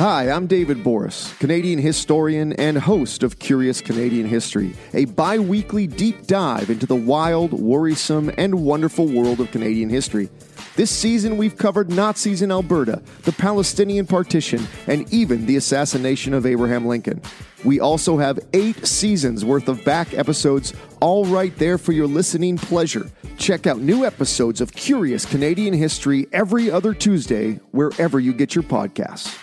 Hi, I'm David Borys, Canadian historian and host of Curious Canadian History, a bi weekly deep dive into the wild, worrisome, and wonderful world of Canadian history. This season, we've covered Nazis in Alberta, the Palestinian partition, and even the assassination of Abraham Lincoln. We also have eight seasons worth of back episodes, all right there for your listening pleasure. Check out new episodes of Curious Canadian History every other Tuesday, wherever you get your podcasts.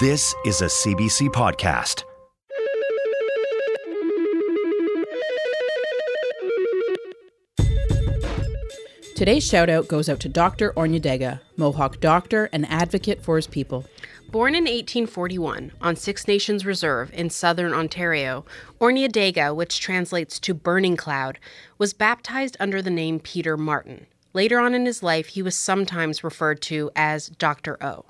This is a CBC podcast. Today's shout out goes out to Dr. Oronhyatekha, Mohawk doctor and advocate for his people. Born in 1841 on Six Nations Reserve in southern Ontario, Oronhyatekha, which translates to burning cloud, was baptized under the name Peter Martin. Later on in his life, he was sometimes referred to as Dr. O.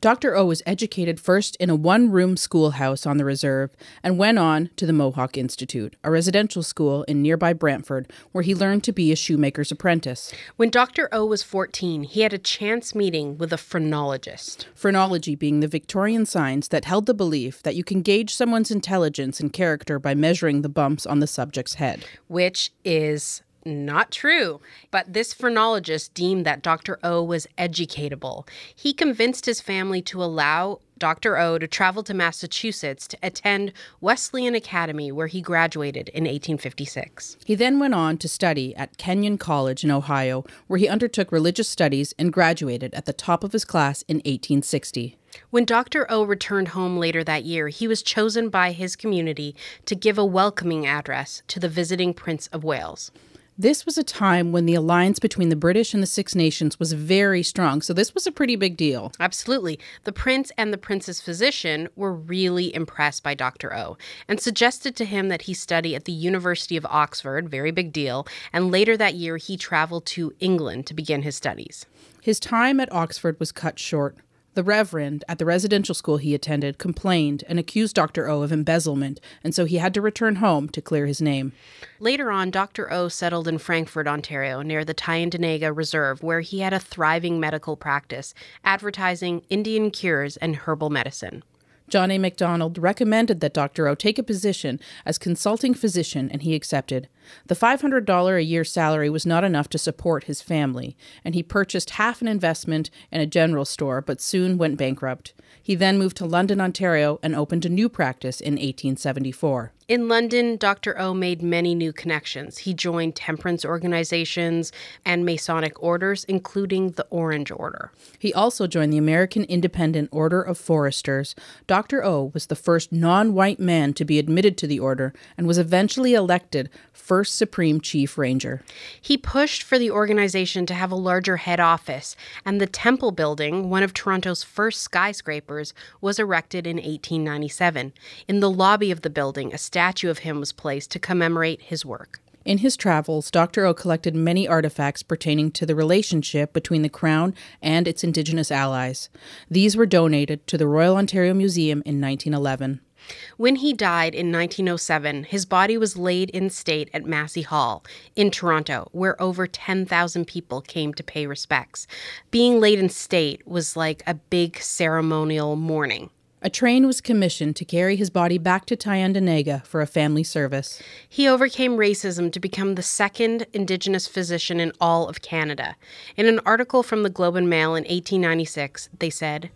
Dr. O was educated first in a one room schoolhouse on the reserve and went on to the Mohawk Institute, a residential school in nearby Brantford, where he learned to be a shoemaker's apprentice. When Dr. O was 14, he had a chance meeting with a phrenologist. Phrenology being the Victorian science that held the belief that you can gauge someone's intelligence and character by measuring the bumps on the subject's head. Which is not true. But this phrenologist deemed that Dr. O was educatable. He convinced his family to allow Dr. O to travel to Massachusetts to attend Wesleyan Academy, where he graduated in 1856. He then went on to study at Kenyon College in Ohio, where he undertook religious studies and graduated at the top of his class in 1860. When Dr. O returned home later that year, he was chosen by his community to give a welcoming address to the visiting Prince of Wales. This was a time when the alliance between the British and the Six Nations was very strong, so this was a pretty big deal. Absolutely. The prince and the prince's physician were really impressed by Dr. O and suggested to him that he study at the University of Oxford, very big deal, and later that year he traveled to England to begin his studies. His time at Oxford was cut short. The Reverend at the residential school he attended complained and accused Dr. O of embezzlement, and so he had to return home to clear his name. Later on, Dr. O settled in Frankford, Ontario, near the Tyendinaga Reserve, where he had a thriving medical practice, advertising Indian cures and herbal medicine. John A. MacDonald recommended that Dr. O take a position as consulting physician, and he accepted. The $500 a year salary was not enough to support his family, and he purchased half an investment in a general store but soon went bankrupt. He then moved to London, Ontario, and opened a new practice in 1874. In London, Dr. O made many new connections. He joined temperance organizations and Masonic orders, including the Orange Order. He also joined the American Independent Order of Foresters. Dr. O was the first non white man to be admitted to the order and was eventually elected first Supreme Chief Ranger. He pushed for the organization to have a larger head office, and the Temple Building, one of Toronto's first skyscrapers, was erected in 1897. In the lobby of the building, a statue of him was placed to commemorate his work. In his travels, Dr. O collected many artifacts pertaining to the relationship between the Crown and its Indigenous allies. These were donated to the Royal Ontario Museum in 1911. When he died in 1907, his body was laid in state at Massey Hall in Toronto, where over 10,000 people came to pay respects. Being laid in state was like a big ceremonial mourning. A train was commissioned to carry his body back to Tyendinaga for a family service. He overcame racism to become the second Indigenous physician in all of Canada. In an article from the Globe and Mail in 1896, they said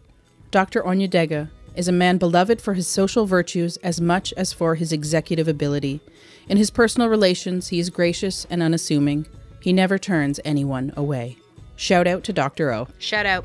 Dr. Oronhyatekha is a man beloved for his social virtues as much as for his executive ability. In his personal relations, he is gracious and unassuming. He never turns anyone away. Shout out to Dr. O. Shout out.